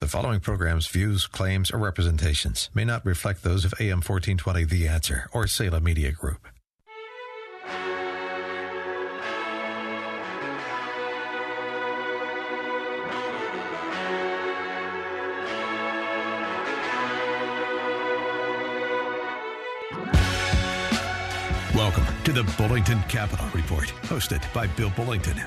The following program's views, claims, or representations may not reflect those of AM 1420 The Answer or Salem Media Group. Welcome to the Bullington Capital Report, hosted by Bill Bullington.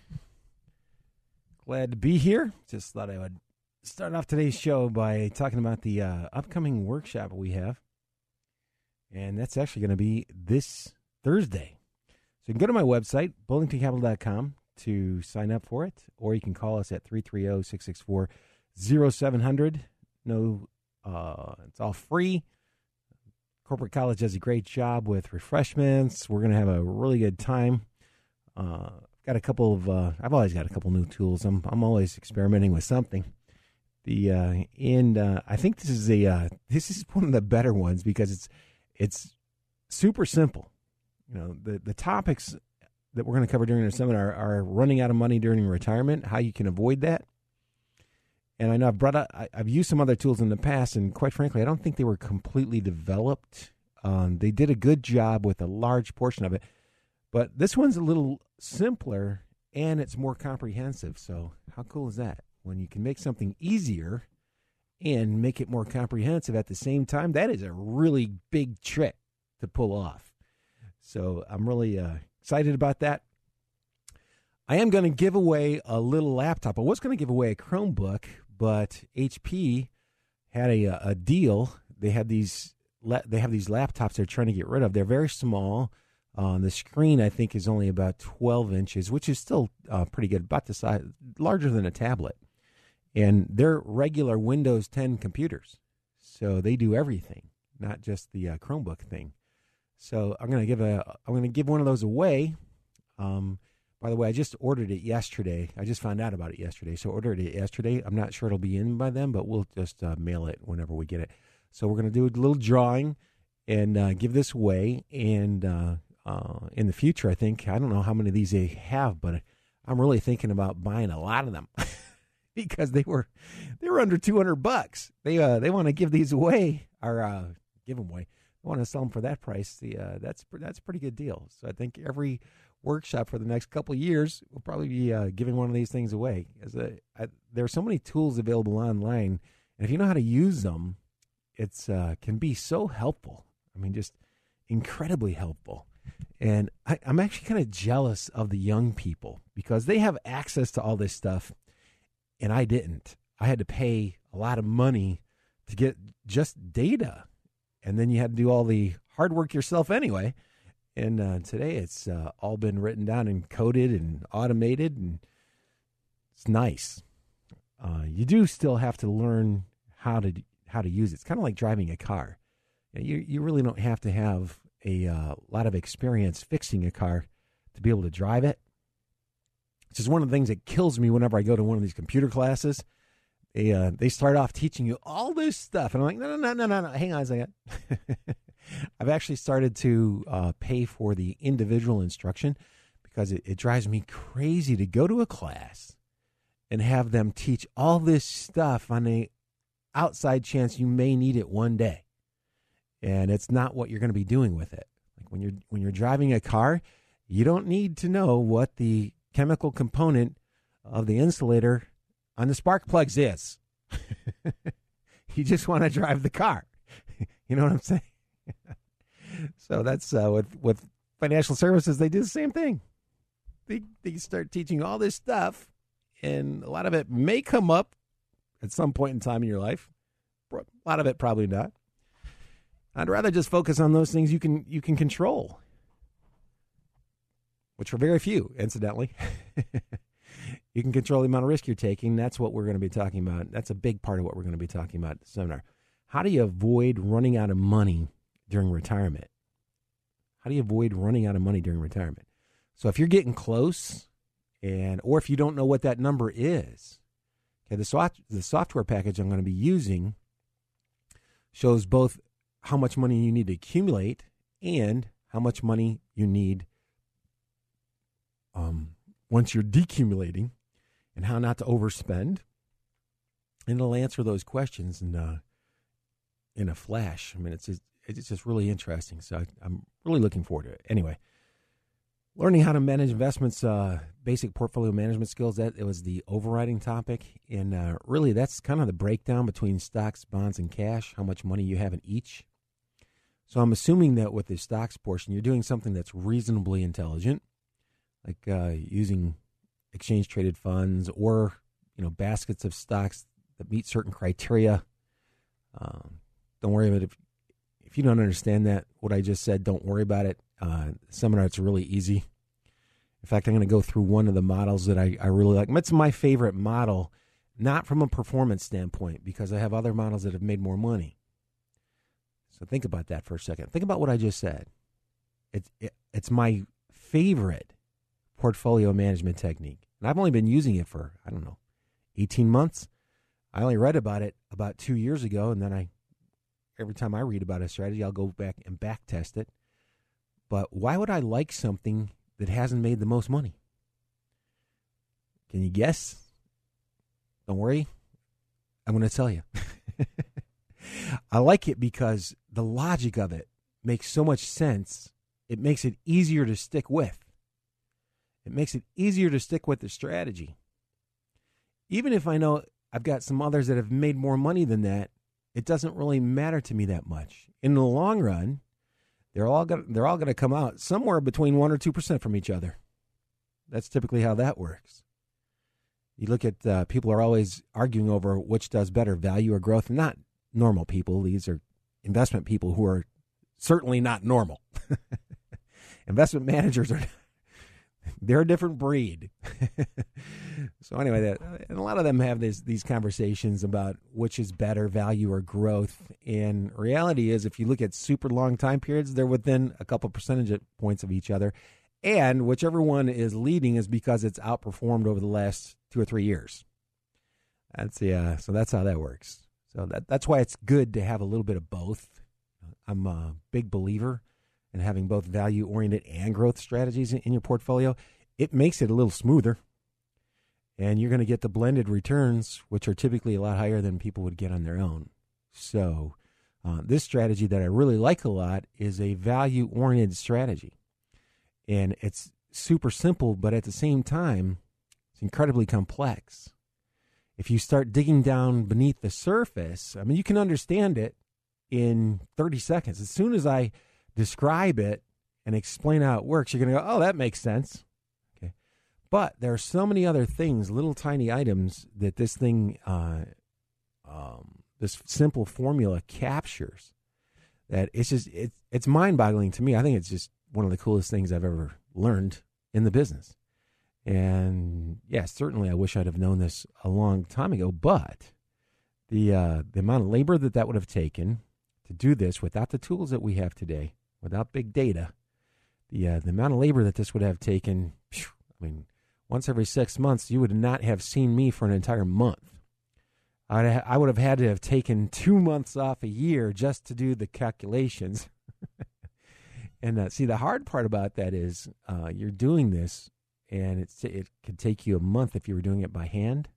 Glad to be here. Just thought I would start off today's show by talking about the uh, upcoming workshop we have. And that's actually going to be this Thursday. So you can go to my website, bullingtoncapital.com, to sign up for it, or you can call us at 330 664 0700. No, uh, it's all free. Corporate College does a great job with refreshments. We're going to have a really good time. Uh, got a couple of. Uh, I've always got a couple new tools. I'm I'm always experimenting with something. The uh, and uh, I think this is a uh, this is one of the better ones because it's it's super simple. You know the the topics that we're going to cover during the seminar are running out of money during retirement, how you can avoid that. And I know I've brought up, I, I've used some other tools in the past, and quite frankly, I don't think they were completely developed. Um, they did a good job with a large portion of it but this one's a little simpler and it's more comprehensive. So, how cool is that? When you can make something easier and make it more comprehensive at the same time, that is a really big trick to pull off. So, I'm really uh, excited about that. I am going to give away a little laptop. I was going to give away a Chromebook, but HP had a, a deal. They had these they have these laptops they're trying to get rid of. They're very small uh, the screen, I think, is only about 12 inches, which is still uh, pretty good, about the size, larger than a tablet. And they're regular Windows 10 computers. So they do everything, not just the uh, Chromebook thing. So I'm going to give a, I'm to give one of those away. Um, by the way, I just ordered it yesterday. I just found out about it yesterday. So ordered it yesterday. I'm not sure it'll be in by then, but we'll just uh, mail it whenever we get it. So we're going to do a little drawing and uh, give this away. And uh, uh, in the future. I think I don't know how many of these they have, but I'm really thinking about buying a lot of them because they were they were under 200 bucks. They uh, they want to give these away or uh, give them away. They want to sell them for that price. The uh, that's that's a pretty good deal. So I think every workshop for the next couple years will probably be uh, giving one of these things away. As a, I, there are so many tools available online, and if you know how to use them, it's uh, can be so helpful. I mean, just incredibly helpful. And I, am actually kind of jealous of the young people because they have access to all this stuff, and I didn't. I had to pay a lot of money to get just data, and then you had to do all the hard work yourself anyway. And uh, today it's uh, all been written down and coded and automated, and it's nice. Uh, you do still have to learn how to how to use it. It's kind of like driving a car. You you really don't have to have a uh, lot of experience fixing a car to be able to drive it. It's just one of the things that kills me whenever I go to one of these computer classes. They uh, they start off teaching you all this stuff, and I'm like, no, no, no, no, no, no, hang on a second. I've actually started to uh, pay for the individual instruction because it, it drives me crazy to go to a class and have them teach all this stuff on a outside chance you may need it one day and it's not what you're going to be doing with it. Like when you're when you're driving a car, you don't need to know what the chemical component of the insulator on the spark plugs is. You just want to drive the car. you know what I'm saying? so that's uh, with with financial services. They do the same thing. They they start teaching all this stuff, and a lot of it may come up at some point in time in your life. A lot of it probably not. I'd rather just focus on those things you can you can control, which are very few, incidentally. you can control the amount of risk you're taking. That's what we're going to be talking about. That's a big part of what we're going to be talking about at the seminar. How do you avoid running out of money during retirement? How do you avoid running out of money during retirement? So if you're getting close, and or if you don't know what that number is, okay, the soft, the software package I'm going to be using shows both how much money you need to accumulate and how much money you need um, once you're decumulating and how not to overspend. And it'll answer those questions in, uh, in a flash. I mean, it's just, it's just really interesting. So I, I'm really looking forward to it. Anyway, learning how to manage investments, uh, basic portfolio management skills. That it was the overriding topic, and uh, really that's kind of the breakdown between stocks, bonds, and cash. How much money you have in each. So I'm assuming that with the stocks portion, you're doing something that's reasonably intelligent, like uh, using exchange traded funds or you know baskets of stocks that meet certain criteria. Um, don't worry about it. If, if you don't understand that, what I just said, don't worry about it. Uh, seminar, it's really easy. In fact, I'm going to go through one of the models that I, I really like. It's my favorite model, not from a performance standpoint, because I have other models that have made more money. So think about that for a second. Think about what I just said. It's it, it's my favorite portfolio management technique, and I've only been using it for I don't know, eighteen months. I only read about it about two years ago, and then I every time I read about a strategy, I'll go back and back test it. But why would I like something that hasn't made the most money? Can you guess? Don't worry, I'm going to tell you. I like it because the logic of it makes so much sense. It makes it easier to stick with. It makes it easier to stick with the strategy. Even if I know I've got some others that have made more money than that, it doesn't really matter to me that much. In the long run, they're all gonna, they're all going to come out somewhere between 1 or 2% from each other. That's typically how that works. You look at uh, people are always arguing over which does better, value or growth. Not normal people. These are investment people who are certainly not normal. investment managers are they're a different breed. so anyway, that, and a lot of them have this, these conversations about which is better, value or growth. And reality is, if you look at super long time periods, they're within a couple percentage points of each other. And whichever one is leading is because it's outperformed over the last two or three years. That's yeah. So that's how that works. So that that's why it's good to have a little bit of both. I'm a big believer in having both value oriented and growth strategies in, your portfolio. It makes it a little smoother. And you're going to get the blended returns, which are typically a lot higher than people would get on their own. So, uh, this strategy that I really like a lot is a value oriented strategy. And it's super simple, but at the same time, it's incredibly complex if you start digging down beneath the surface, I mean, you can understand it in 30 seconds. As soon as I describe it and explain how it works, you're going to go, oh, that makes sense. Okay. But there are so many other things, little tiny items that this thing, uh, um, this simple formula captures that it's just, it's, it's mind boggling to me. I think it's just one of the coolest things I've ever learned in the business. And yeah, certainly I wish I'd have known this a long time ago, but the uh, the amount of labor that that would have taken to do this without the tools that we have today, without big data, the uh, the amount of labor that this would have taken, I mean, once every six months, you would not have seen me for an entire month. I'd ha- I would have had to have taken two months off a year just to do the calculations. and uh, see, the hard part about that is uh, you're doing this and it's it could take you a month if you were doing it by hand.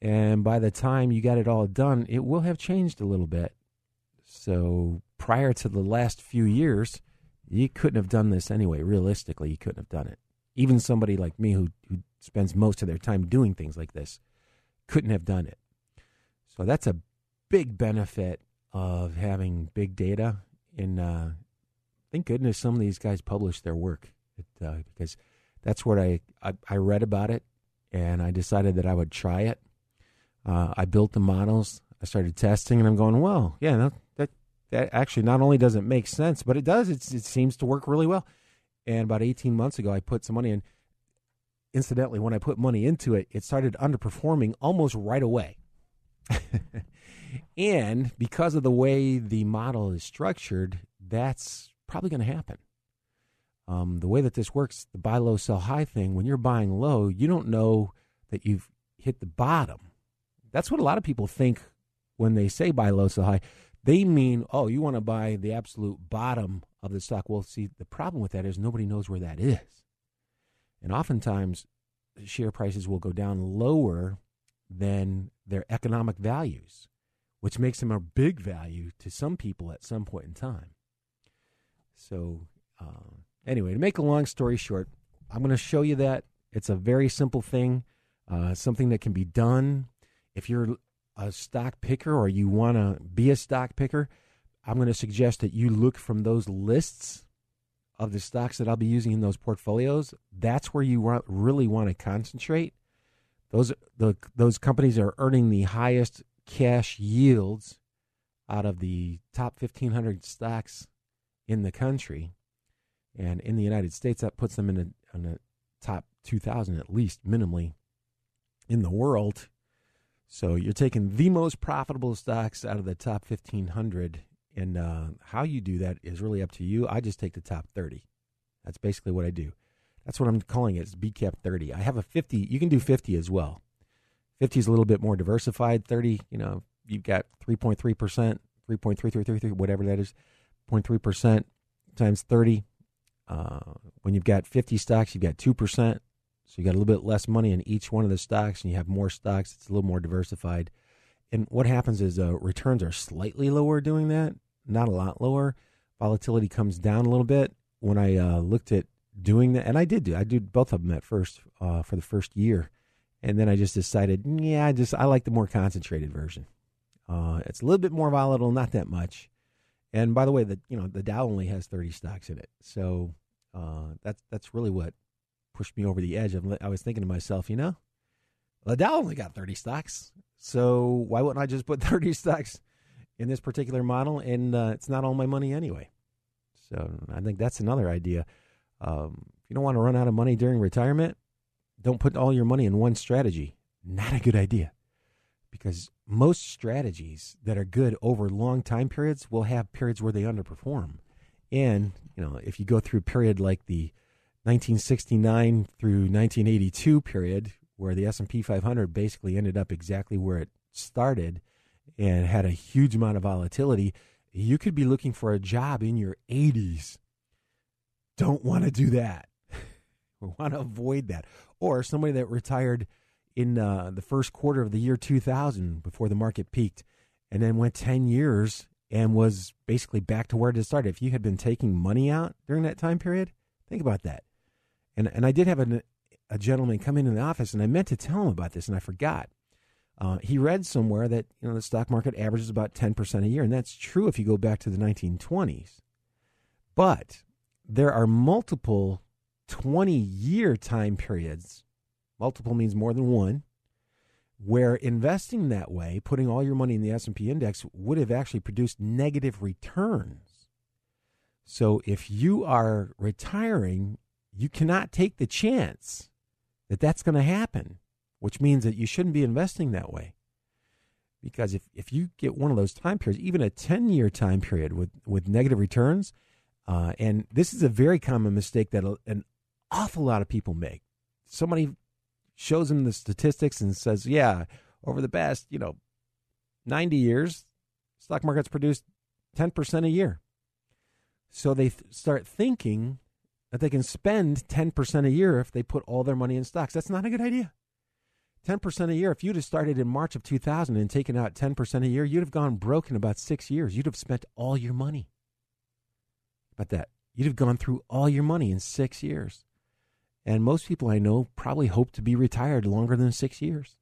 And by the time you got it all done, it will have changed a little bit. So prior to the last few years, you couldn't have done this anyway. Realistically, you couldn't have done it. Even somebody like me who who spends most of their time doing things like this couldn't have done it. So that's a big benefit of having big data. And uh, thank goodness some of these guys publish their work it, uh, because that's what I, I, I read about it and I decided that I would try it. Uh, I built the models. I started testing, and I'm going, well, yeah, that, that that actually not only does it make sense, but it does. It's, it seems to work really well. And about 18 months ago, I put some money in. Incidentally, when I put money into it, it started underperforming almost right away. and because of the way the model is structured, that's probably going to happen. Um, the way that this works, the buy low, sell high thing, when you're buying low, you don't know that you've hit the bottom. That's what a lot of people think when they say buy low, sell high. They mean, oh, you want to buy the absolute bottom of the stock. Well, see, the problem with that is nobody knows where that is. And oftentimes, share prices will go down lower than their economic values, which makes them a big value to some people at some point in time. So, uh, Anyway, to make a long story short, I'm going to show you that. It's a very simple thing, uh, something that can be done. If you're a stock picker or you want to be a stock picker, I'm going to suggest that you look from those lists of the stocks that I'll be using in those portfolios. That's where you want, really want to concentrate. Those the those companies are earning the highest cash yields out of the top 1500 stocks in the country. And in the United States, that puts them in a, in a top 2,000 at least, minimally, in the world. So you're taking the most profitable stocks out of the top 1,500. And uh, how you do that is really up to you. I just take the top 30. That's basically what I do. That's what I'm calling it. It's BCAP 30. I have a 50. You can do 50 as well. 50 is a little bit more diversified. 30, you know, you've got 3.3%, 3.3333, whatever that is, 0.3% times 30. Uh, when you've got 50 stocks, you've got 2%. So you got a little bit less money in each one of the stocks, and you have more stocks. It's a little more diversified. And what happens is uh, returns are slightly lower doing that, not a lot lower. Volatility comes down a little bit. When I uh, looked at doing that, and I did do, I did both of them at first uh, for the first year, and then I just decided, yeah, I just I like the more concentrated version. Uh, it's a little bit more volatile, not that much. And by the way, the you know the Dow only has 30 stocks in it, so uh, that's that's really what pushed me over the edge. I was thinking to myself, you know, Dow only got 30 stocks, so why wouldn't I just put 30 stocks in this particular model? And uh, it's not all my money anyway. So I think that's another idea. Um, if you don't want to run out of money during retirement, don't put all your money in one strategy. Not a good idea because most strategies that are good over long time periods will have periods where they underperform. And, you know, if you go through a period like the 1969 through 1982 period where the S&P 500 basically ended up exactly where it started and had a huge amount of volatility, you could be looking for a job in your 80s. Don't want to do that. we want to avoid that. Or somebody that retired in uh, the first quarter of the year 2000 before the market peaked and then went 10 years and was basically back to where it had started. If you had been taking money out during that time period, think about that. And and I did have a, a gentleman come into the office, and I meant to tell him about this, and I forgot. Uh, he read somewhere that you know the stock market averages about ten percent a year, and that's true if you go back to the 1920s. But there are multiple 20-year time periods. Multiple means more than one where investing that way, putting all your money in the S&P index would have actually produced negative returns. So if you are retiring, you cannot take the chance that that's going to happen, which means that you shouldn't be investing that way. Because if, if you get one of those time periods, even a 10 year time period with, with negative returns, uh, and this is a very common mistake that an awful lot of people make. Somebody shows him the statistics and says, yeah, over the past, you know, 90 years, stock market's produced 10% a year. So they th- start thinking that they can spend 10% a year if they put all their money in stocks. That's not a good idea. 10% a year. If you'd have started in March of 2000 and taken out 10% a year, you'd have gone broke in about six years. You'd have spent all your money. About that. You'd have gone through all your money in six years. And most people I know probably hope to be retired longer than six years.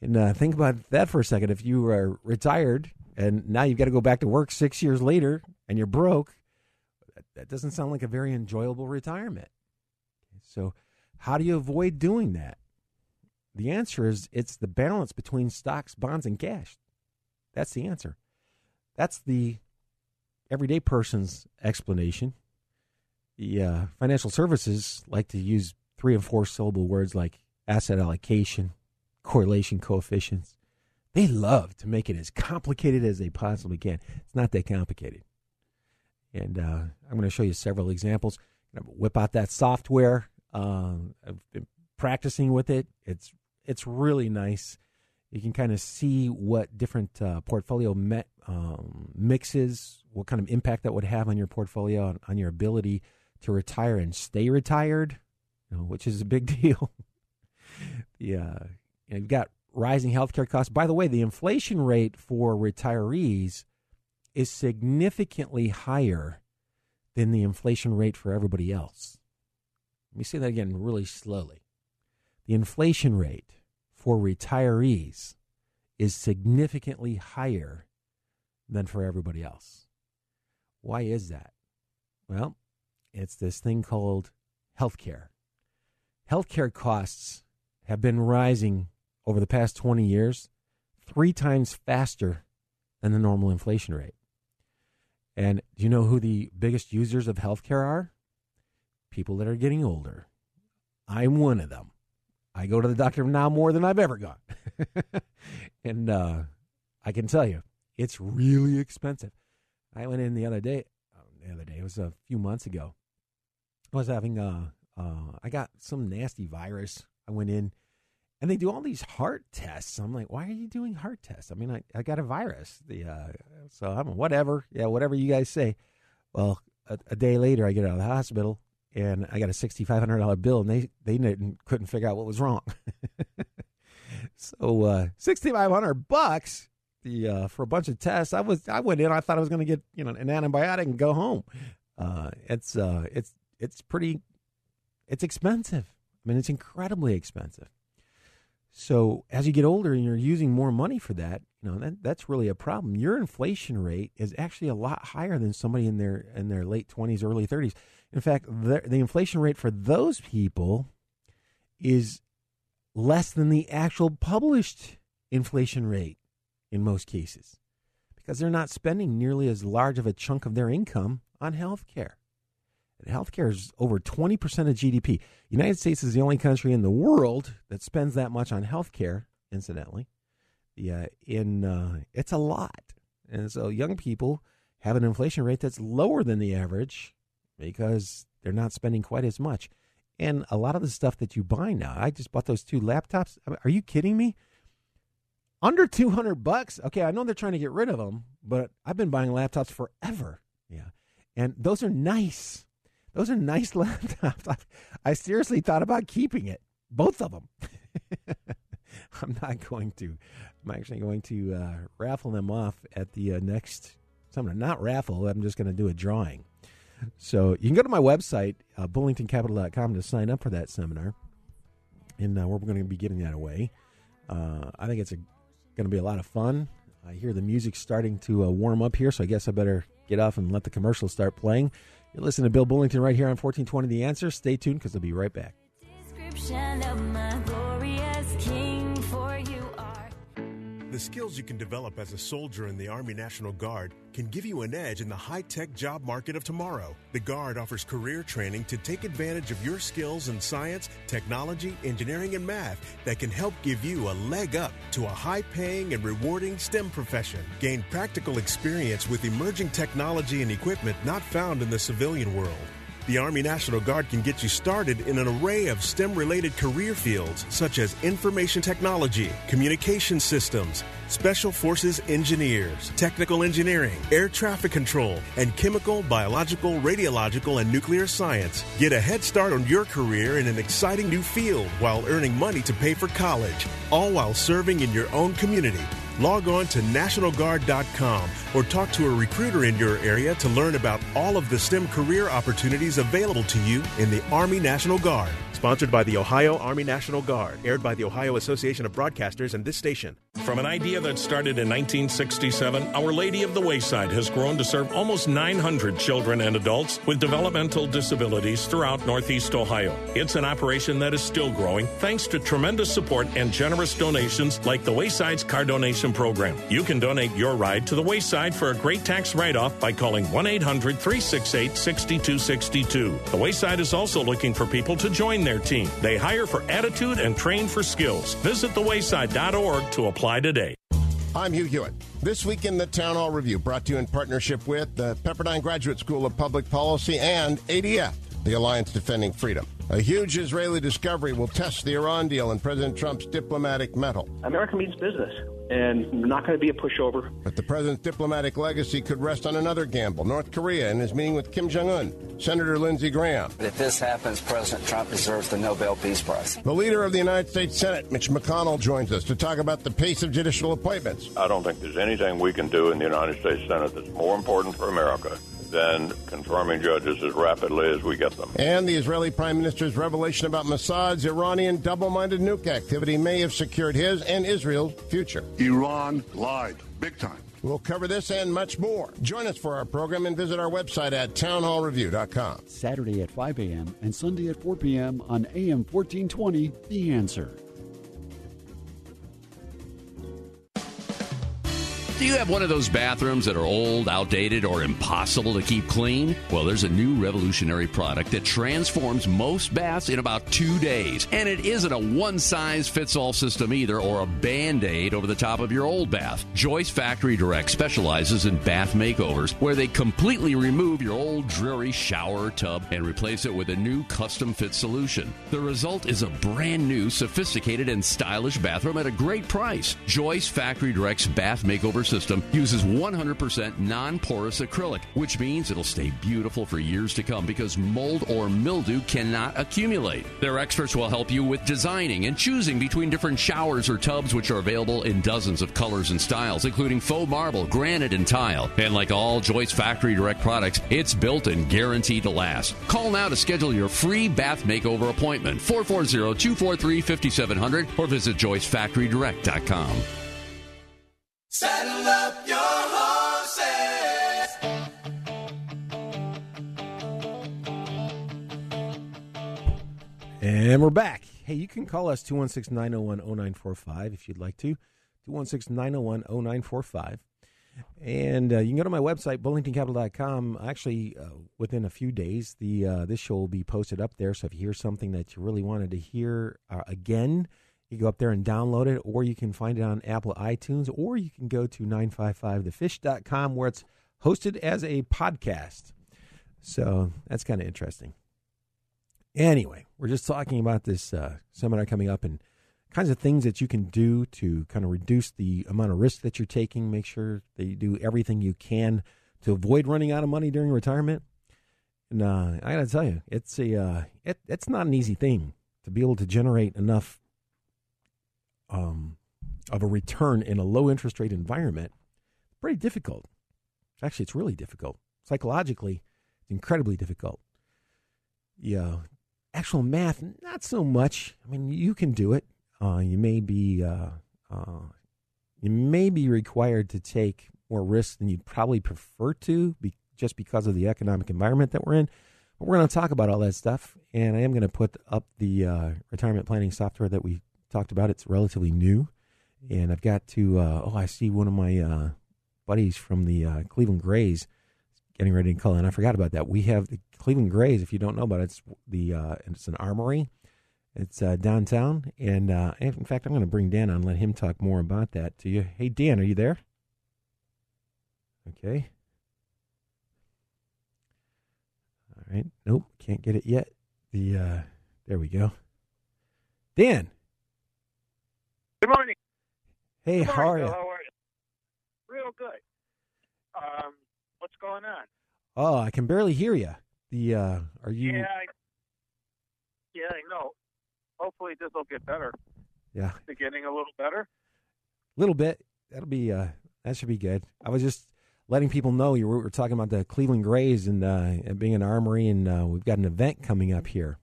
And uh, think about that for a second. If you are retired and now you've got to go back to work six years later and you're broke, that doesn't sound like a very enjoyable retirement. So, how do you avoid doing that? The answer is it's the balance between stocks, bonds, and cash. That's the answer. That's the everyday person's explanation. The uh, financial services like to use three and four syllable words like asset allocation, correlation coefficients. They love to make it as complicated as they possibly can. It's not that complicated. And uh, I'm going to show you several examples. whip out that software. Uh, I've been practicing with it. It's it's really nice. You can kind of see what different uh, portfolio met, um, mixes, what kind of impact that would have on your portfolio, on, on your ability to retire and stay retired, you know, which is a big deal. the, uh, you know, you've got rising healthcare costs. By the way, the inflation rate for retirees is significantly higher than the inflation rate for everybody else. Let me say that again really slowly. The inflation rate for retirees is significantly higher than for everybody else. Why is that? Well, it's this thing called healthcare. Healthcare costs have been rising over the past 20 years three times faster than the normal inflation rate. And do you know who the biggest users of healthcare are? People that are getting older. I'm one of them. I go to the doctor now more than I've ever gone. and uh, I can tell you, it's really expensive. I went in the other day. Um, the other day, it was a few months ago. Was having a, uh, uh, I got some nasty virus. I went in, and they do all these heart tests. I'm like, why are you doing heart tests? I mean, I, I got a virus. The uh, so I'm whatever. Yeah, whatever you guys say. Well, a, a day later, I get out of the hospital and I got a sixty five hundred dollar bill, and they they didn't, couldn't figure out what was wrong. so uh, sixty five hundred bucks the uh, for a bunch of tests. I was I went in. I thought I was going to get you know an antibiotic and go home. Uh, it's uh, it's it's pretty it's expensive. I mean, it's incredibly expensive. So as you get older and you're using more money for that, you know that that's really a problem. Your inflation rate is actually a lot higher than somebody in their in their late twenties, early thirties. In fact, the, the inflation rate for those people is less than the actual published inflation rate in most cases because they're not spending nearly as large of a chunk of their income on health care. Health care is over 20% of GDP. United States is the only country in the world that spends that much on healthcare, incidentally. Yeah, in uh, it's a lot. And so young people have an inflation rate that's lower than the average because they're not spending quite as much. And a lot of the stuff that you buy now, I just bought those two laptops. Are you kidding me? Under 200 bucks. Okay, I know they're trying to get rid of them, but I've been buying laptops forever. Yeah. And those are nice. Those are nice laptops. I, seriously thought about keeping it, both of them. I'm not going to. I'm actually going to uh, raffle them off at the uh, next seminar. Not raffle. I'm just going to do a drawing. So you can go to my website, uh, bullingtoncapital.com, to sign up for that seminar. And uh, we're going to be giving that away. Uh, I think it's going to be a lot of fun. I hear the music starting to uh, warm up here, so I guess I better get off and let the commercials start playing. You're listening to Bill Bullington right here on 1420 The Answer. Stay tuned because I'll be right back. The skills you can develop as a soldier in the Army National Guard can give you an edge in the high tech job market of tomorrow. The Guard offers career training to take advantage of your skills in science, technology, engineering, and math that can help give you a leg up to a high paying and rewarding STEM profession. Gain practical experience with emerging technology and equipment not found in the civilian world. The Army National Guard can get you started in an array of STEM related career fields such as information technology, communication systems, special forces engineers, technical engineering, air traffic control, and chemical, biological, radiological, and nuclear science. Get a head start on your career in an exciting new field while earning money to pay for college, all while serving in your own community. Log on to NationalGuard.com or talk to a recruiter in your area to learn about all of the STEM career opportunities available to you in the Army National Guard. Sponsored by the Ohio Army National Guard. Aired by the Ohio Association of Broadcasters and this station. From an idea that started in 1967, Our Lady of the Wayside has grown to serve almost 900 children and adults with developmental disabilities throughout Northeast Ohio. It's an operation that is still growing thanks to tremendous support and generous donations like the Wayside's car donation program. You can donate your ride to the Wayside for a great tax write off by calling 1 800 368 6262. The Wayside is also looking for people to join their team. They hire for attitude and train for skills. Visit thewayside.org to apply today. I'm Hugh Hewitt. This week in the Town Hall Review, brought to you in partnership with the Pepperdine Graduate School of Public Policy and ADF, the Alliance Defending Freedom. A huge Israeli discovery will test the Iran deal and President Trump's diplomatic mettle. America means business, and not going to be a pushover. But the president's diplomatic legacy could rest on another gamble North Korea and his meeting with Kim Jong un. Senator Lindsey Graham. If this happens, President Trump deserves the Nobel Peace Prize. The leader of the United States Senate, Mitch McConnell, joins us to talk about the pace of judicial appointments. I don't think there's anything we can do in the United States Senate that's more important for America than confirming judges as rapidly as we get them. And the Israeli Prime Minister's revelation about Mossad's Iranian double minded nuke activity may have secured his and Israel's future. Iran lied big time. We'll cover this and much more. Join us for our program and visit our website at townhallreview.com. Saturday at 5 a.m. and Sunday at 4 p.m. on AM 1420, The Answer. Do you have one of those bathrooms that are old, outdated, or impossible to keep clean? Well, there's a new revolutionary product that transforms most baths in about two days. And it isn't a one size fits all system either or a band aid over the top of your old bath. Joyce Factory Direct specializes in bath makeovers where they completely remove your old dreary shower tub and replace it with a new custom fit solution. The result is a brand new, sophisticated, and stylish bathroom at a great price. Joyce Factory Direct's bath makeover system uses 100% non porous acrylic, which means it'll stay beautiful for years to come because mold or mildew cannot accumulate. Their experts will help you with designing and choosing between different showers or tubs, which are available in dozens of colors and styles, including faux marble, granite, and tile. And like all Joyce Factory Direct products, it's built and guaranteed to last. Call now to schedule your free bath makeover appointment 440 243 5700 or visit joycefactorydirect.com. Saddle up your horses. And we're back. Hey, you can call us 216 901 0945 if you'd like to. 216 901 0945. And uh, you can go to my website, bullingtoncapital.com. Actually, uh, within a few days, the uh, this show will be posted up there. So if you hear something that you really wanted to hear uh, again, you go up there and download it, or you can find it on Apple iTunes, or you can go to 955thefish.com where it's hosted as a podcast. So that's kind of interesting. Anyway, we're just talking about this uh, seminar coming up and kinds of things that you can do to kind of reduce the amount of risk that you're taking. Make sure that you do everything you can to avoid running out of money during retirement. And uh, I got to tell you, it's a uh, it, it's not an easy thing to be able to generate enough um, of a return in a low interest rate environment. Pretty difficult. Actually, it's really difficult psychologically. It's incredibly difficult. Yeah, actual math, not so much. I mean, you can do it. Uh, you may be uh, uh, you may be required to take more risks than you'd probably prefer to, be, just because of the economic environment that we're in. But we're going to talk about all that stuff, and I am going to put up the uh, retirement planning software that we talked about. It's relatively new, and I've got to. Uh, oh, I see one of my uh, buddies from the Cleveland Grays getting ready to call in. I forgot about that. We have the Cleveland Grays. If you don't know about it, it's the it's an armory it's uh, downtown, and uh, in fact, I'm going to bring Dan on let him talk more about that to you. Hey, Dan, are you there? Okay. All right. Nope, can't get it yet. The uh, there we go. Dan. Hey, Good how are you? Bill. How are you? Real good. Um, what's going on? Oh, I can barely hear you. The uh, are you? Yeah, I, yeah, I know. Hopefully, this will get better. Yeah. Getting a little better? A little bit. That'll be uh, that should be good. I was just letting people know you were, we were talking about the Cleveland Grays and uh, being an armory, and uh, we've got an event coming up here.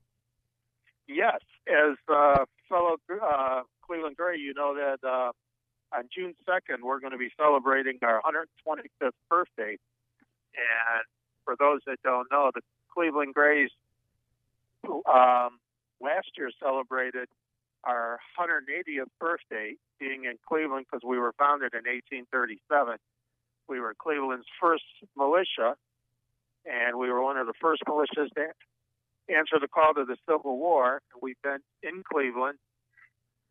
Yes, as uh, fellow uh, Cleveland Gray, you know that uh, on June 2nd, we're going to be celebrating our 125th birthday. And for those that don't know, the Cleveland Grays um, last year celebrated our 180th birthday being in Cleveland because we were founded in 1837. We were Cleveland's first militia, and we were one of the first militias to answer the call to the Civil War. We've been in Cleveland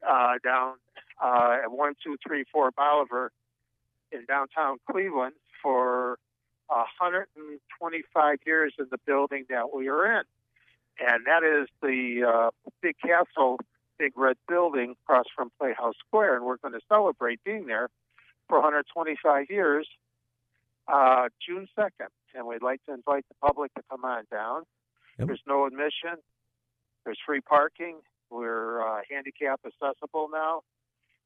uh, down uh, at 1234 Bolivar in downtown Cleveland for 125 years in the building that we are in. And that is the uh, big castle, big red building across from Playhouse Square. And we're going to celebrate being there for 125 years uh, June 2nd. And we'd like to invite the public to come on down. Yep. There's no admission, there's free parking. We're uh, handicap accessible now.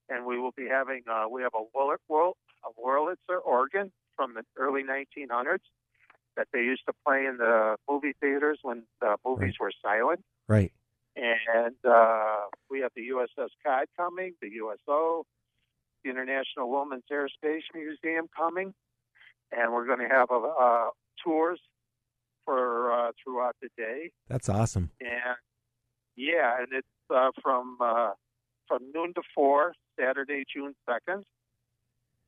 And we will be having, uh, we have a, Wurl- Wurl- a Wurlitzer organ from the early 1900s that they used to play in the movie theaters when the movies were silent. Right. And uh, we have the USS Cod coming, the USO, the International Women's Airspace Museum coming, and we're going to have uh, uh, tours for uh, throughout the day. That's awesome. And yeah, and it's uh, from uh, from noon to four, Saturday, June second.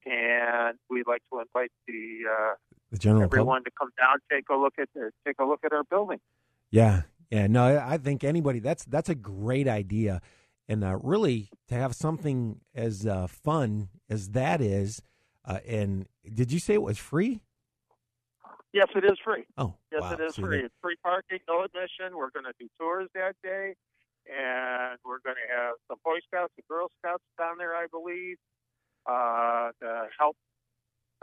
And we'd like to invite the uh, The general everyone to come down, take a look at the, take a look at our building. Yeah, yeah. No, I I think anybody that's that's a great idea, and uh, really to have something as uh, fun as that is. Uh, and did you say it was free? Yes, it is free. Oh, yes, wow. it is See, free. that- It's free parking, no admission. We're going to do tours that day, and we're going to have some Boy Scouts and Girl Scouts down there, I believe, uh, to help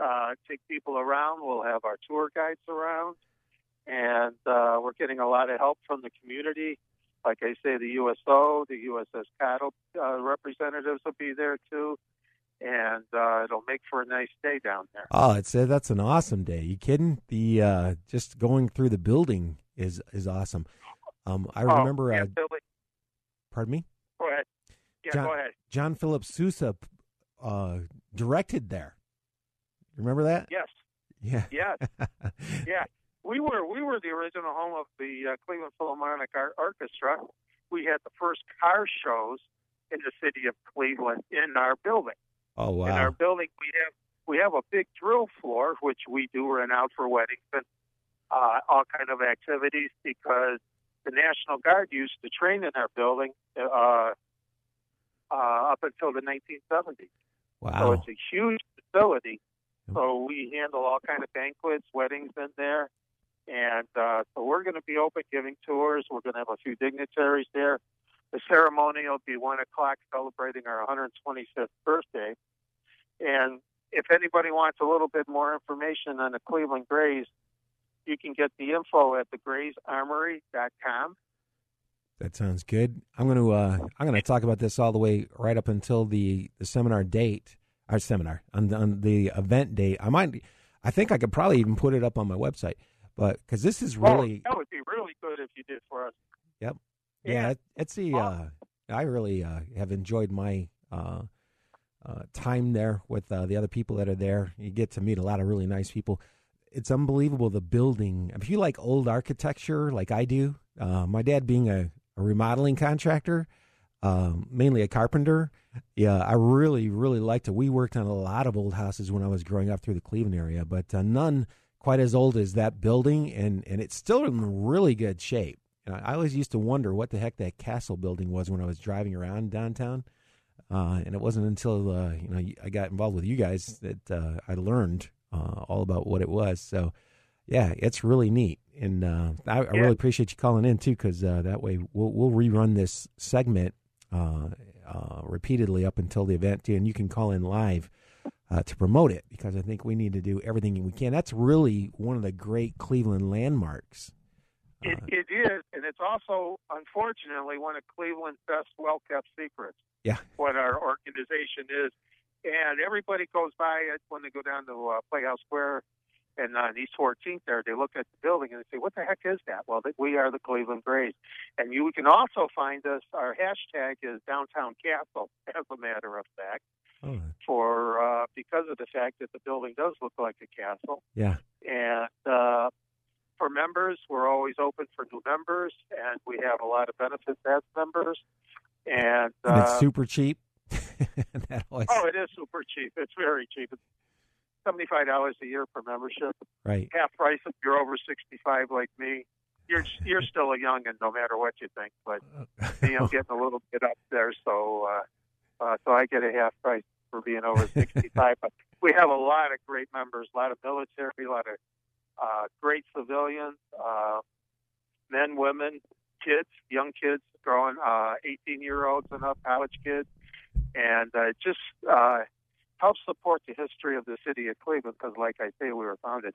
uh, take people around. We'll have our tour guides around, and uh, we're getting a lot of help from the community. Like I say, the USO, the USS Cattle uh, representatives will be there too, and uh, it'll make for a nice day down there. Oh, it's uh, that's an awesome day. You kidding? The uh, just going through the building is is awesome. Um, I Oh, remember. yeah, uh, Billy, pardon me. go ahead. Yeah, John, go ahead. John Philip Sousa uh, directed there. Remember that? Yes. Yeah. Yes. yeah. We were we were the original home of the uh, Cleveland Philharmonic Ar- Orchestra. We had the first car shows in the city of Cleveland in our building. Oh wow! In our building, we have we have a big drill floor which we do rent out for weddings and uh, all kind of activities because the National Guard used to train in our building uh, uh, up until the 1970s. Wow. So it's a huge facility. So we handle all kind of banquets, weddings in there, and uh, so we're going to be open giving tours. We're going to have a few dignitaries there. The ceremony will be one o'clock, celebrating our 125th birthday. And if anybody wants a little bit more information on the Cleveland Grays, you can get the info at thegraysarmory.com. That sounds good. I'm going to uh, I'm going to talk about this all the way right up until the, the seminar date, our seminar on, on the event date. I might, I think I could probably even put it up on my website, but because this is really, Oh, that would be really good if you did for us. yep, yeah, it, it's the. Uh, I really uh, have enjoyed my uh, uh, time there with uh, the other people that are there. You get to meet a lot of really nice people. It's unbelievable the building. If you like old architecture, like I do, uh, my dad being a, a remodeling contractor, um, mainly a carpenter. Yeah, I really, really liked it. We worked on a lot of old houses when I was growing up through the Cleveland area, but uh, none quite as old as that building, and and it's still in really good shape. And I, I always used to wonder what the heck that castle building was when I was driving around downtown. Uh, and it wasn't until uh, you know I got involved with you guys that uh, I learned uh, all about what it was. So, yeah, it's really neat, and uh, I, I Yeah. really appreciate you calling in too, because uh, that way we'll we'll rerun this segment uh, uh, repeatedly up until the event, too, and you can call in live uh, to promote it because I think we need to do everything we can. That's really one of the great Cleveland landmarks. It, it is, and it's also, unfortunately, one of Cleveland's best well kept secrets. Yeah. What our organization is, and everybody goes by it when they go down to uh, Playhouse Square And on East 14th there, they look at the building and they say, what the heck is that? Well, we are the Cleveland Grays. And you can also find us, our hashtag is Downtown Castle, as a matter of fact, Oh, for uh, because of the fact that the building does look like a castle. yeah. And uh, for members, we're always open for new members, and we have a lot of benefits as members. And, And it's uh, super cheap. that always, oh, it is super cheap. It's very cheap. It's seventy-five dollars a year for membership. Right. Half price if you're over sixty-five like me. You're you're still a youngin, no matter what you think. But me, I'm getting a little bit up there, so uh, uh, so I get a half price for being over sixty-five. but we have a lot of great members, a lot of military, a lot of uh, great civilians, uh, men, women, kids, young kids, growing, uh, 18 year olds and up, college kids, and uh, it just uh, helps support the history of the city of Cleveland because, like I say, we were founded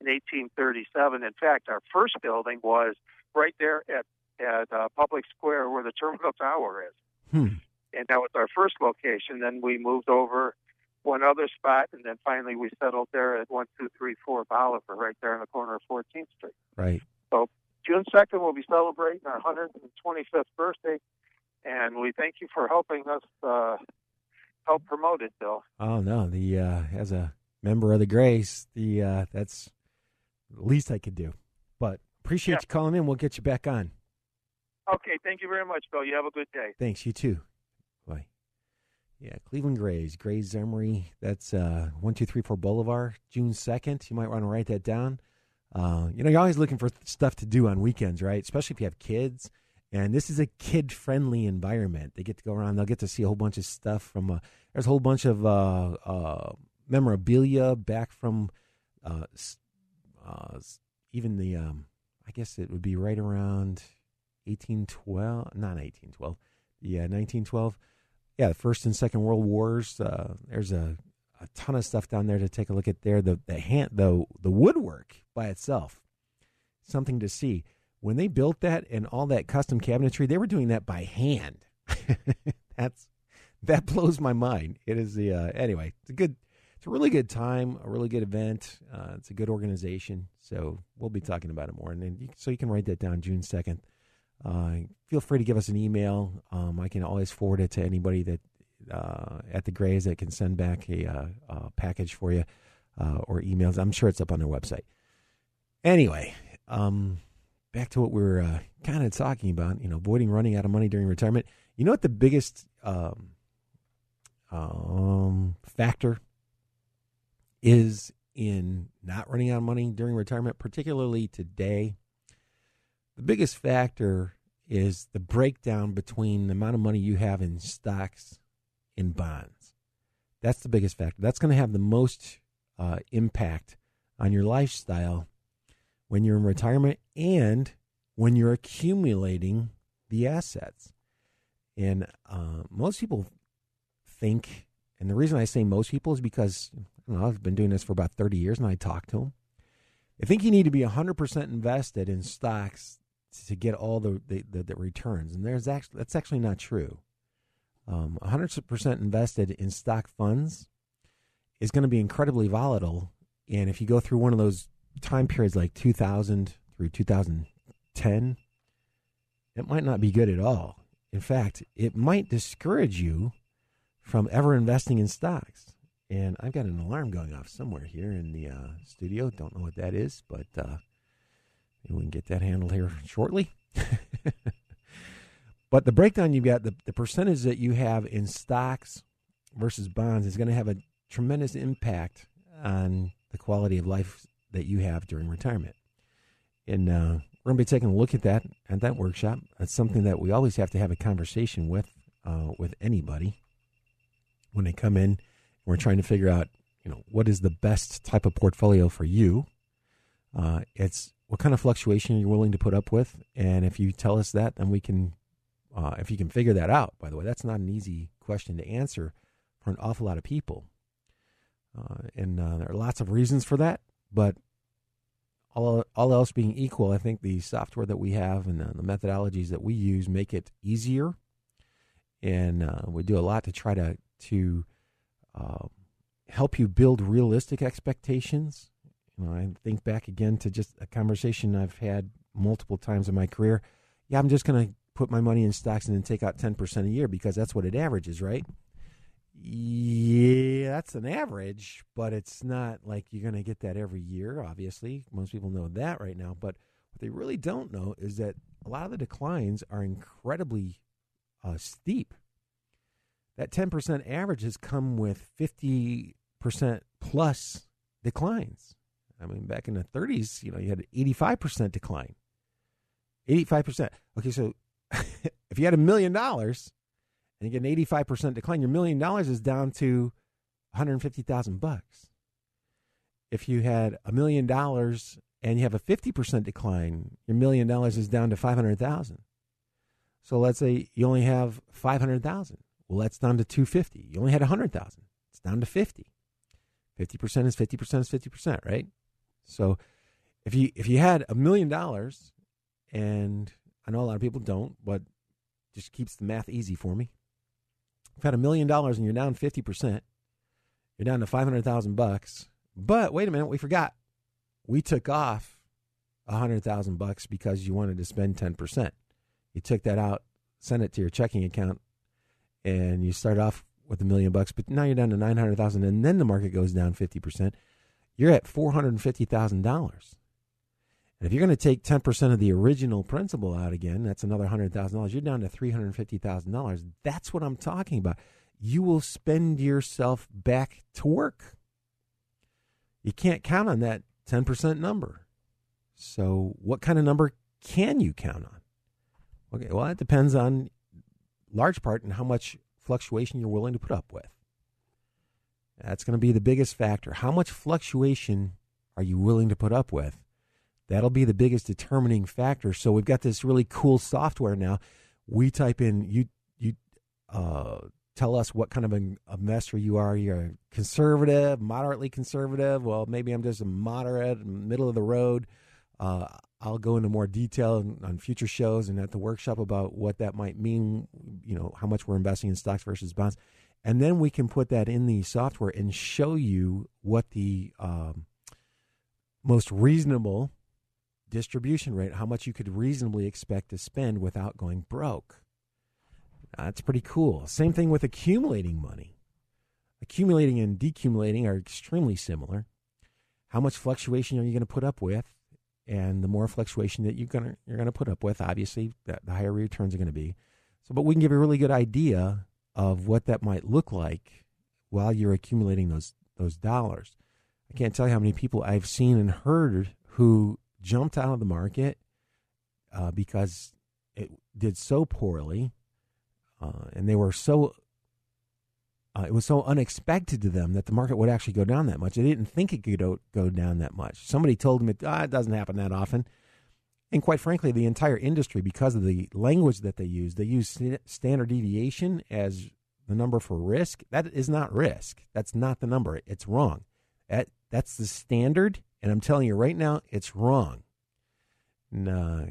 in 1837. In fact, our first building was right there at at uh, Public Square where the Terminal Tower is, Hmm. and that was our first location. Then we moved over one other spot, and then finally we settled there at one two three four Bolivar, right there in the corner of 14th Street. Right. So June 2nd, we'll be celebrating our 125th birthday, and we thank you for helping us uh, help promote it, Bill. Oh no, the uh, as a member of the Grays, the uh, that's the least I could do. But appreciate Yeah. you calling in. We'll get you back on. Okay, thank you very much, Bill. You have a good day. Thanks. You too. Bye. Yeah, Cleveland Grays, Grays Armory. That's uh, one two three four Bolivar, June second. You might want to write that down. Uh, you know, you're always looking for stuff to do on weekends, right? Especially if you have kids. And this is a kid-friendly environment. They get to go around. They'll get to see a whole bunch of stuff from. Uh, there's a whole bunch of uh, uh, memorabilia back from, uh, uh, even the. Um, I guess it would be right around 1812, not 1812, yeah, 1912. Yeah, the First and Second World Wars. There's a, a ton of stuff down there to take a look at there. The the hand the the woodwork by itself, something to see. When they built that and all that custom cabinetry, they were doing that by hand. That's that blows my mind. It is the uh, anyway. It's a good, it's a really good time, a really good event. Uh, it's a good organization. So we'll be talking about it more, and then you, so you can write that down June second. Uh, feel free to give us an email. Um, I can always forward it to anybody that uh, at the Grays that can send back a, uh, uh package for you uh, or emails. I'm sure it's up on their website. Anyway, um, back to what we were uh, kind of talking about. You know, avoiding running out of money during retirement. You know what the biggest um, um, factor is in not running out of money during retirement, particularly today. The biggest factor is the breakdown between the amount of money you have in stocks and bonds. That's the biggest factor. That's going to have the most uh, impact on your lifestyle when you're in retirement and when you're accumulating the assets. And uh, most people think, and the reason I say most people is because know, I've been doing this for about 30 years and I talk to them. I think you need to be 100% invested in stocks to get all the, the, the, the returns. And there's actually, that's actually not true. Um, 100% invested in stock funds is going to be incredibly volatile. And if you go through one of those time periods like 2000 through 2010, it might not be good at all. In fact, it might discourage you from ever investing in stocks. And I've got an alarm going off somewhere here in the uh, studio. Don't know what that is, but uh, we can get that handled here shortly. but the breakdown you've got, the, the percentage that you have in stocks versus bonds is going to have a tremendous impact on the quality of life that you have during retirement. And uh, we're going to be taking a look at that at that workshop. That's something that we always have to have a conversation with uh, with anybody when they come in. We're trying to figure out, you know, what is the best type of portfolio for you. Uh, it's what kind of fluctuation you're willing to put up with, and if you tell us that, then we can, uh, if you can figure that out. By the way, that's not an easy question to answer for an awful lot of people, uh, and uh, there are lots of reasons for that. But all all else being equal, I think the software that we have and the, the methodologies that we use make it easier, and uh, we do a lot to try to to uh, help you build realistic expectations. You know, I think back again to just a conversation I've had multiple times in my career. Yeah, I'm just going to put my money in stocks and then take out 10% a year because that's what it averages, right? Yeah, that's an average, but it's not like you're going to get that every year, obviously. Most people know that right now. But what they really don't know is that a lot of the declines are incredibly uh, steep. That 10% average has come with 50% plus declines. I mean, back in the 30s, you know, you had an 85% decline. 85%. Okay, so if you had a million dollars and you get an 85% decline, your million dollars is down to 150,000 bucks. If you had a million dollars and you have a 50% decline, your million dollars is down to 500,000. So let's say you only have 500,000. Well, that's down to 250. You only had 100,000. It's down to 50. 50% is 50% is 50%, right? So if you if you had a million dollars and I know a lot of people don't, but just keeps the math easy for me. If you had a million dollars and you're down 50%, you're down to 500,000 bucks. But wait a minute, we forgot. We took off 100,000 bucks because you wanted to spend 10%. You took that out, sent it to your checking account, and you start off with a million bucks, but now you're down to 900,000 and then the market goes down 50%. You're at $450,000. And if you're going to take 10% of the original principal out again, that's another $100,000. You're down to $350,000. That's what I'm talking about. You will spend yourself back to work. You can't count on that 10% number. So, what kind of number can you count on? Okay, well, it depends on large part on how much fluctuation you're willing to put up with. That's going to be the biggest factor. How much fluctuation are you willing to put up with? That'll be the biggest determining factor. So we've got this really cool software now. We type in you you uh, tell us what kind of a, investor you are. You're conservative, moderately conservative. Well, maybe I'm just a moderate, middle of the road. Uh, I'll go into more detail on future shows and at the workshop about what that might mean. You know, how much we're investing in stocks versus bonds, and then we can put that in the software and show you what the um, most reasonable distribution rate, how much you could reasonably expect to spend without going broke. That's pretty cool. Same thing with accumulating money. Accumulating and decumulating are extremely similar. How much fluctuation are you going to put up with? And the more fluctuation that you're going to, you're going to put up with, obviously, the, higher returns are going to be. So, but we can give a really good idea of what that might look like while you're accumulating those those dollars. I can't tell you how many people I've seen and heard who jumped out of the market uh, because it did so poorly, uh, and they were so. Uh, it was so unexpected to them that the market would actually go down that much. They didn't think it could go, down that much. Somebody told them it, ah, it doesn't happen that often. And quite frankly, the entire industry, because of the language that they use, they use standard deviation as the number for risk. That is not risk. That's not the number. It's wrong. That that's the standard, and I'm telling you right now, it's wrong. Uh,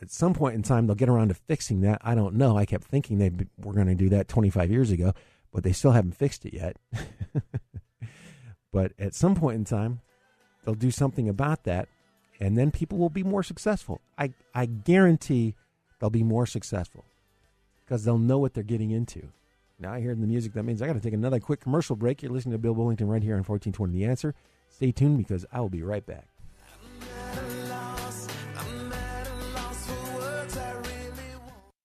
at some point in time, they'll get around to fixing that. I don't know. I kept thinking they were going to do that 25 years ago, but they still haven't fixed it yet. but at some point in time, they'll do something about that, and then people will be more successful. I, I guarantee they'll be more successful because they'll know what they're getting into. Now I hear the music. That means I got to take another quick commercial break. You're listening to Bill Bullington right here on 1420 The Answer. Stay tuned because I will be right back.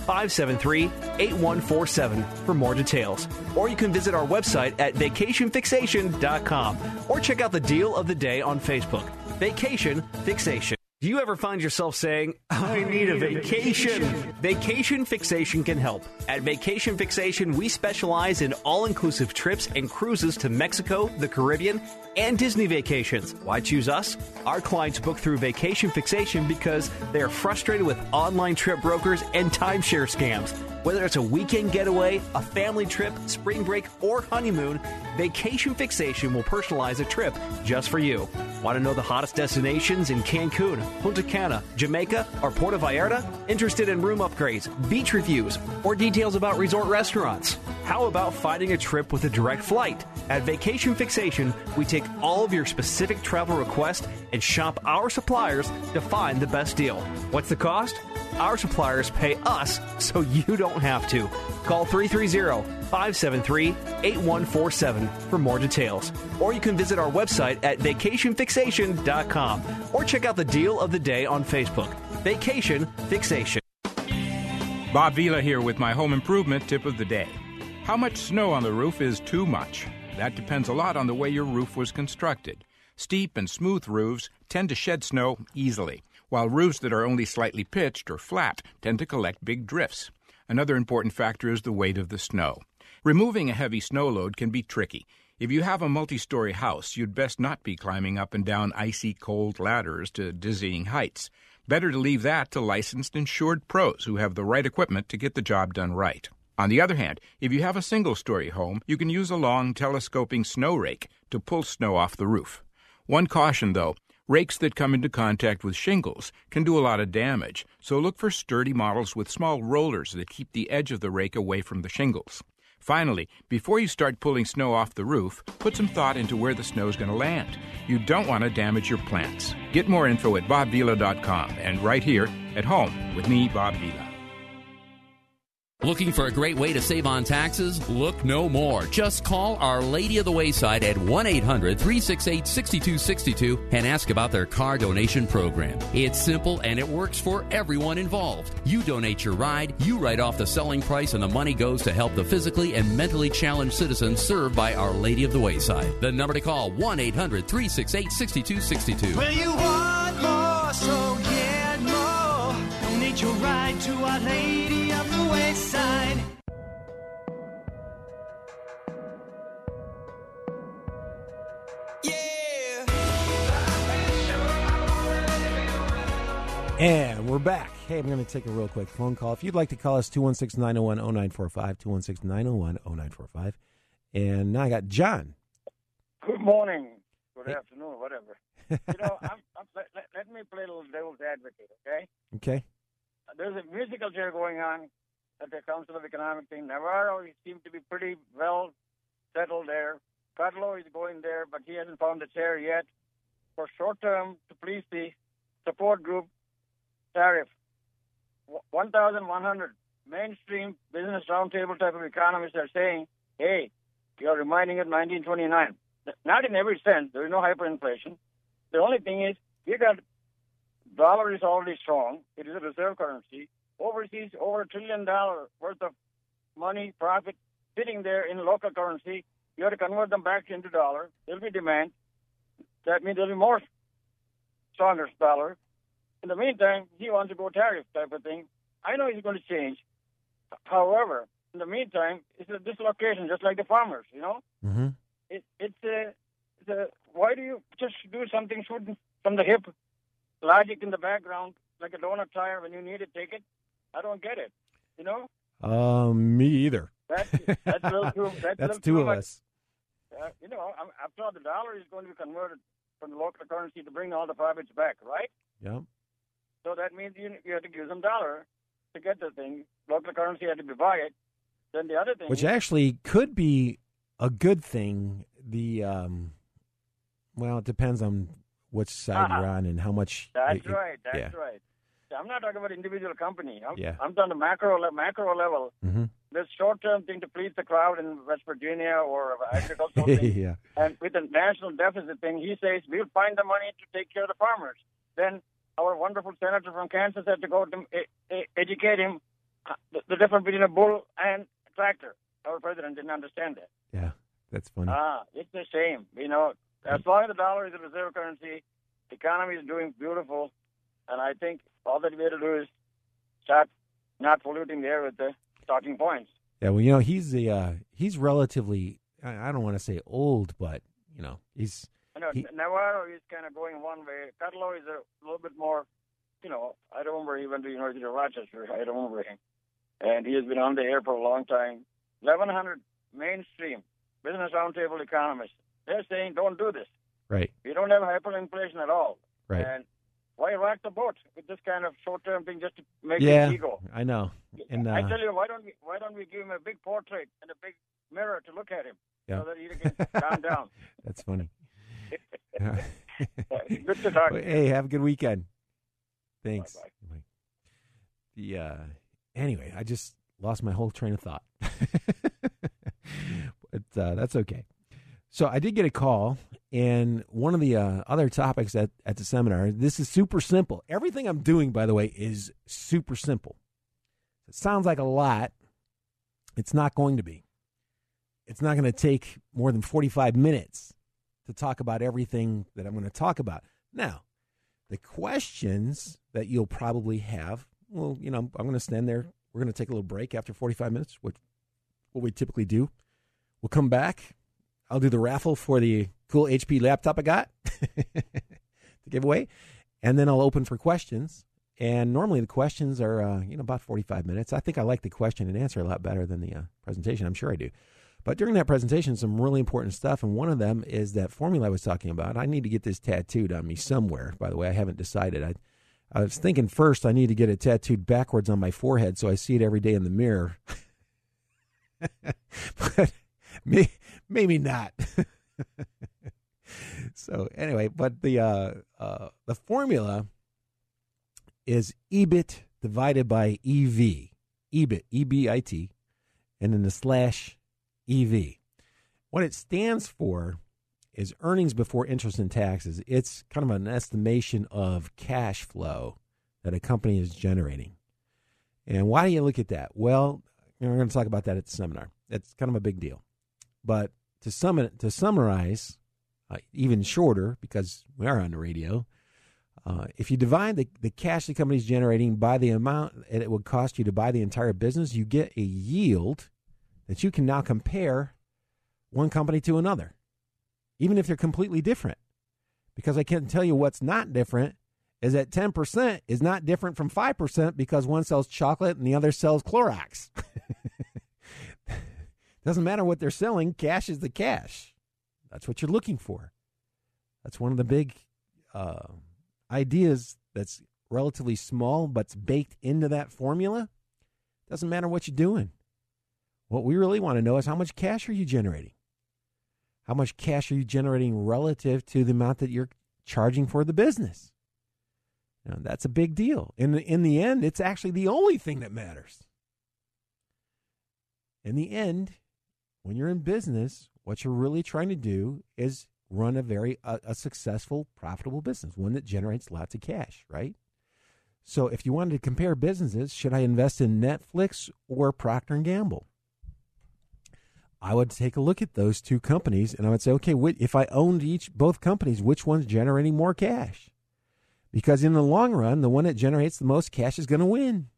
573 8147 for more details. Or you can visit our website at vacationfixation.com or check out the deal of the day on Facebook. Vacation Fixation. Do you ever find yourself saying, I need a vacation? Vacation Fixation can help. At Vacation Fixation, we specialize in all inclusive trips and cruises to Mexico, the Caribbean, and Disney vacations. Why choose us? Our clients book through Vacation Fixation because they are frustrated with online trip brokers and timeshare scams. Whether it's a weekend getaway, a family trip, spring break, or honeymoon, Vacation Fixation will personalize a trip just for you. Want to know the hottest destinations in Cancun, Punta Cana, Jamaica, or Puerto Vallarta? Interested in room upgrades, beach reviews, or details about resort restaurants? How about finding a trip with a direct flight? At Vacation Fixation, we take all of your specific travel requests and shop our suppliers to find the best deal. What's the cost? Our suppliers pay us so you don't have to. Call 330 573 8147 for more details. Or you can visit our website at vacationfixation.com or check out the deal of the day on Facebook. Vacation Fixation. Bob Vila here with my home improvement tip of the day. How much snow on the roof is too much? That depends a lot on the way your roof was constructed. Steep and smooth roofs tend to shed snow easily, while roofs that are only slightly pitched or flat tend to collect big drifts. Another important factor is the weight of the snow. Removing a heavy snow load can be tricky. If you have a multi story house, you'd best not be climbing up and down icy cold ladders to dizzying heights. Better to leave that to licensed insured pros who have the right equipment to get the job done right. On the other hand, if you have a single story home, you can use a long telescoping snow rake to pull snow off the roof. One caution though rakes that come into contact with shingles can do a lot of damage, so look for sturdy models with small rollers that keep the edge of the rake away from the shingles. Finally, before you start pulling snow off the roof, put some thought into where the snow is going to land. You don't want to damage your plants. Get more info at bobvila.com and right here at home with me, Bob Vila. Looking for a great way to save on taxes? Look no more. Just call Our Lady of the Wayside at 1 800 368 6262 and ask about their car donation program. It's simple and it works for everyone involved. You donate your ride, you write off the selling price, and the money goes to help the physically and mentally challenged citizens served by Our Lady of the Wayside. The number to call 1 800 368 6262. Well, you want more, And we're back. Hey, I'm going to take a real quick phone call. If you'd like to call us, 216 901 0945, 216 901 0945. And now I got John. Good morning. Good Hey. afternoon, whatever. you know, I'm, I'm, let, let- me play a little devil's advocate, okay? Okay. There's a musical chair going on at the Council of Economic thing. Navarro seems to be pretty well settled there. Kudlow is going there, but he hasn't found a chair yet. For short term, to please the support group tariff, 1,100 mainstream business roundtable type of economists are saying, hey, you're reminding it 1929. Not in every sense. There is no hyperinflation. The only thing is, you got dollar is already strong. It is a reserve currency. Overseas, over a trillion dollar worth of money, profit sitting there in local currency. You have to convert them back into dollar. There'll be demand. That means there'll be more stronger dollar. In the meantime, he wants to go tariff type of thing. I know he's going to change. However, in the meantime, it's a dislocation, just like the farmers. You know, Mm-hmm. it, it's a, it's a. Why do you just do something shooting from the hip? Logic in the background, like a donut tire. When you need it, take it. I don't get it. You know, Um, me either. that's that's too. That's, That's two of much. us. Uh, you know, I'm, after all, the dollar is going to be converted from the local currency to bring all the profits back, right? Yep. So that means you, you have to give them dollar to get the thing. Local currency had to be buy it. Then the other thing, Which actually could be a good thing. The um, well, it depends on which side you're on and how much. That's it- it- right. That's yeah. right. I'm not talking about individual company. I'm, Yeah. I'm talking macro le- macro level. Mm-hmm. This short-term thing to please the crowd in West Virginia or agricultural thing. yeah. And with the national deficit thing, he says we'll find the money to take care of the farmers. Then our wonderful senator from Kansas had to go to educate him uh, the, the difference between a bull and a tractor. Our president didn't understand that. Yeah, that's funny. Ah, it's the same. You know, as long as the dollar is a reserve currency, the economy is doing beautiful, and I think all that we have to do is start not polluting the air with the talking points. Yeah, well, you know, he's the uh, he's relatively I, don't want to say old, but you know, he's know He- Navarro is kind of going one way. Kudlow is a little bit more, you know. I remember he went to the University of Rochester. I remember him, and he has been on the air for a long time. 1100 mainstream business roundtable economists. They're saying don't do this. right, We don't have hyperinflation at all. right. And why rock the boat with this kind of short-term thing just to make yeah, ego? I know. And uh, I tell you, why don't we why don't we give him a big portrait and a big mirror to look at him Yeah. so that he can calm down? that's funny. Good to talk. Hey, have a good weekend. Thanks. Bye. The uh, anyway, I just lost my whole train of thought, but uh, that's okay. So I did get a call, and one of the uh, other topics at, at the seminar. This is super simple. Everything I'm doing, by the way, is super simple. It sounds like a lot. It's not going to be. It's not going to take more than 45 minutes to talk about everything that I'm going to talk about. Now, the questions that you'll probably have, well, you know, I'm going to stand there. We're going to take a little break after 45 minutes, which what we typically do. We'll come back. I'll do the raffle for the cool HP laptop I got to give away, and then I'll open for questions. And normally the questions are, uh, you know, about 45 minutes. I think I like the question and answer a lot better than the uh, presentation. I'm sure I do. But during that presentation, some really important stuff, and one of them is that formula I was talking about. I need to get this tattooed on me somewhere. By the way, I haven't decided. I, I was thinking first I need to get it tattooed backwards on my forehead so I see it every day in the mirror. but may, maybe not. so anyway, but the uh, uh, the formula is EBIT divided by EV. EBIT, E B I T, and then the slash EV. What it stands for is earnings before interest and taxes. It's kind of an estimation of cash flow that a company is generating. And why do you look at that? Well, we're going to talk about that at the seminar. It's kind of a big deal. But to sum to summarize, uh, even shorter because we are on the radio. Uh, if you divide the, the cash the company is generating by the amount it would cost you to buy the entire business, you get a yield that you can now compare one company to another, even if they're completely different. Because I can tell you what's not different is that 10% is not different from 5% because one sells chocolate and the other sells Clorox. Doesn't matter what they're selling, cash is the cash. That's what you're looking for. That's one of the big uh, ideas that's relatively small but's baked into that formula. Doesn't matter what you're doing. What we really want to know is how much cash are you generating? How much cash are you generating relative to the amount that you're charging for the business? Now, that's a big deal. In the, in the end, it's actually the only thing that matters. In the end, when you're in business, what you're really trying to do is run a very a, a successful, profitable business, one that generates lots of cash, right? So, if you wanted to compare businesses, should I invest in Netflix or Procter and Gamble? I would take a look at those two companies and I would say, okay, if I owned each both companies, which one's generating more cash? Because in the long run, the one that generates the most cash is going to win.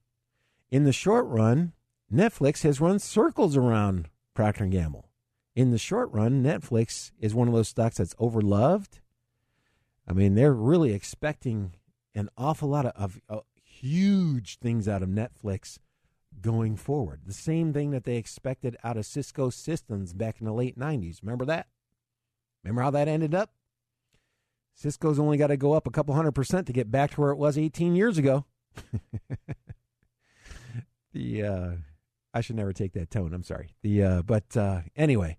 In the short run, Netflix has run circles around Procter Gamble. In the short run, Netflix is one of those stocks that's overloved. I mean, they're really expecting an awful lot of, of, of huge things out of Netflix going forward. The same thing that they expected out of Cisco Systems back in the late 90s. Remember that? Remember how that ended up? Cisco's only got to go up a couple hundred percent to get back to where it was 18 years ago. the uh, I should never take that tone. I'm sorry. The uh, but uh, anyway.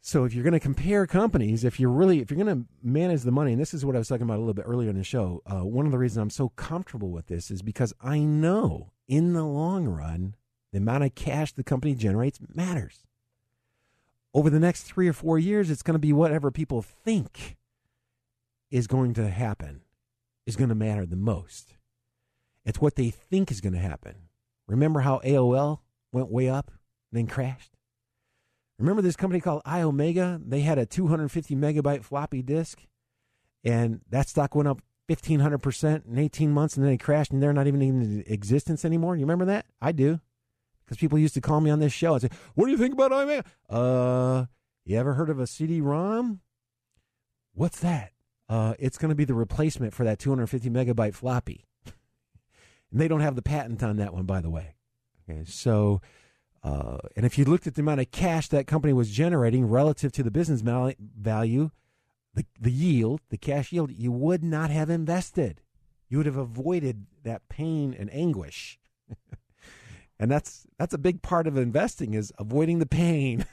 So if you're going to compare companies, if you're really if you're going to manage the money, and this is what I was talking about a little bit earlier in the show, uh, one of the reasons I'm so comfortable with this is because I know in the long run the amount of cash the company generates matters. Over the next three or four years, it's going to be whatever people think is going to happen is going to matter the most. It's what they think is going to happen. Remember how AOL went way up and then crashed? Remember this company called Iomega? They had a 250 megabyte floppy disk, and that stock went up 1,500% in 18 months, and then it crashed, and they're not even in existence anymore. You remember that? I do. Because people used to call me on this show and say, What do you think about Iomega? Uh, you ever heard of a CD ROM? What's that? Uh, it's going to be the replacement for that 250 megabyte floppy. and they don't have the patent on that one, by the way. Okay, so uh, and if you looked at the amount of cash that company was generating relative to the business value, the, the yield, the cash yield, you would not have invested. You would have avoided that pain and anguish. and that's that's a big part of investing is avoiding the pain.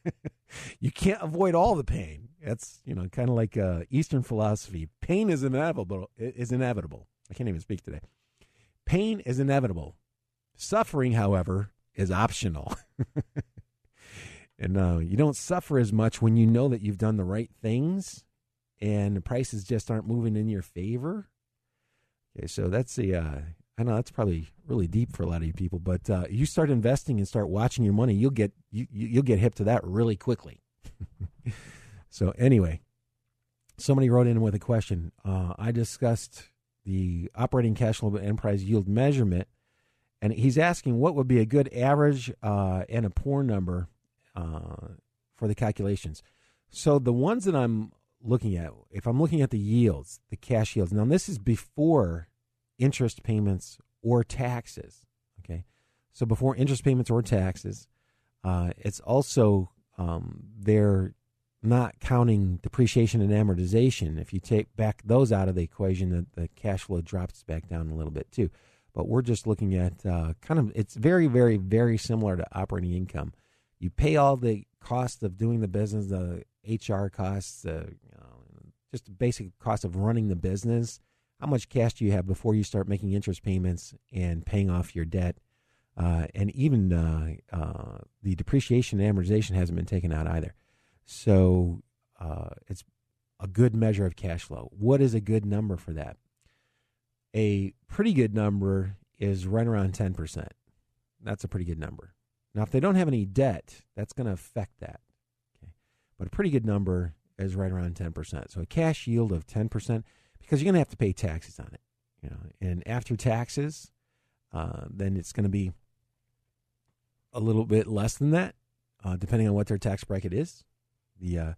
you can't avoid all the pain. That's you know kind of like uh, Eastern philosophy. Pain is inevitable. Is inevitable. I can't even speak today. Pain is inevitable. Suffering, however, is optional. and uh, you don't suffer as much when you know that you've done the right things and the prices just aren't moving in your favor. Okay, so that's the. Uh, I know that's probably really deep for a lot of you people, but uh, you start investing and start watching your money, you'll get you, you'll get hip to that really quickly. so anyway, somebody wrote in with a question. Uh, I discussed the operating cash flow enterprise yield measurement and he's asking what would be a good average uh, and a poor number uh, for the calculations. So the ones that I'm looking at, if I'm looking at the yields, the cash yields, now this is before interest payments or taxes. Okay, so before interest payments or taxes, uh, it's also um, they're not counting depreciation and amortization. If you take back those out of the equation, the, the cash flow drops back down a little bit too but we're just looking at uh, kind of it's very very very similar to operating income you pay all the cost of doing the business the hr costs you know, just the basic cost of running the business. How much cash do you have before you start making interest payments and paying off your debt? Uh, and even uh, uh, the depreciation and amortization hasn't been taken out either. So uh, it's a good measure of cash flow. What is a good number for that? A pretty good number is right around 10%. That's a pretty good number. Now, if they don't have any debt, that's going to affect that. Okay. But a pretty good number is right around 10%. So a cash yield of 10% because you're going to have to pay taxes on it. You know, and after taxes, uh, then it's going to be a little bit less than that, uh, depending on what their tax bracket is. The uh,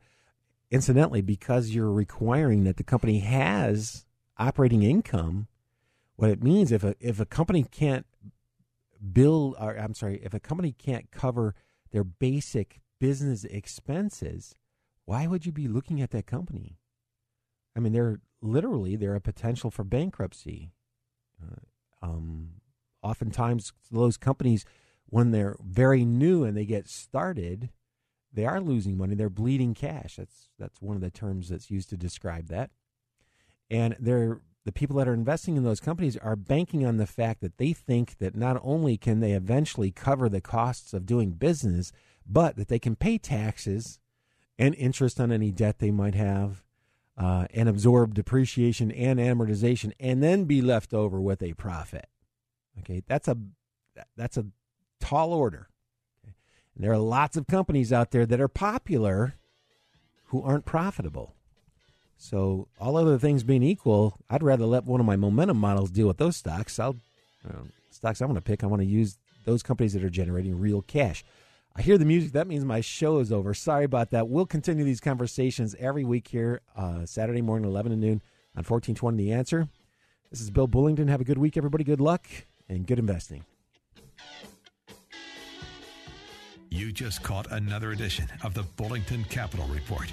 incidentally, because you're requiring that the company has operating income what it means if a if a company can't build or I'm sorry, if a company can't cover their basic business expenses, why would you be looking at that company? I mean, they're literally they're a potential for bankruptcy. Uh, um, oftentimes, those companies, when they're very new and they get started, they are losing money. They're bleeding cash. That's that's one of the terms that's used to describe that. And they're the people that are investing in those companies are banking on the fact that they think that not only can they eventually cover the costs of doing business, but that they can pay taxes and interest on any debt they might have uh, and absorb depreciation and amortization and then be left over with a profit. Okay, that's a that's a tall order. There are lots of companies out there that are popular who aren't profitable. So all other things being equal, I'd rather let one of my momentum models deal with those stocks. I'll stocks I want to pick. I want to use those companies that are generating real cash. I hear the music. That means my show is over. Sorry about that. We'll continue these conversations every week here, uh, Saturday morning, 11 to noon on 1420 The Answer. This is Bill Bullington. Have a good week, everybody. Good luck and good investing. You just caught another edition of the Bullington Capital Report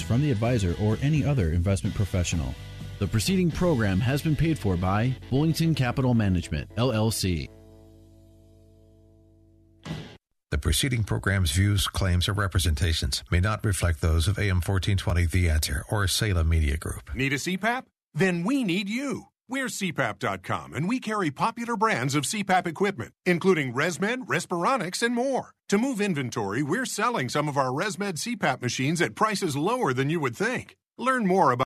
from the advisor or any other investment professional. The preceding program has been paid for by Bullington Capital Management, LLC. The preceding program's views, claims, or representations may not reflect those of AM 1420 The Answer or Salem Media Group. Need a CPAP? Then we need you. We're CPAP.com, and we carry popular brands of CPAP equipment, including ResMed, Respironics, and more. To move inventory, we're selling some of our ResMed CPAP machines at prices lower than you would think. Learn more about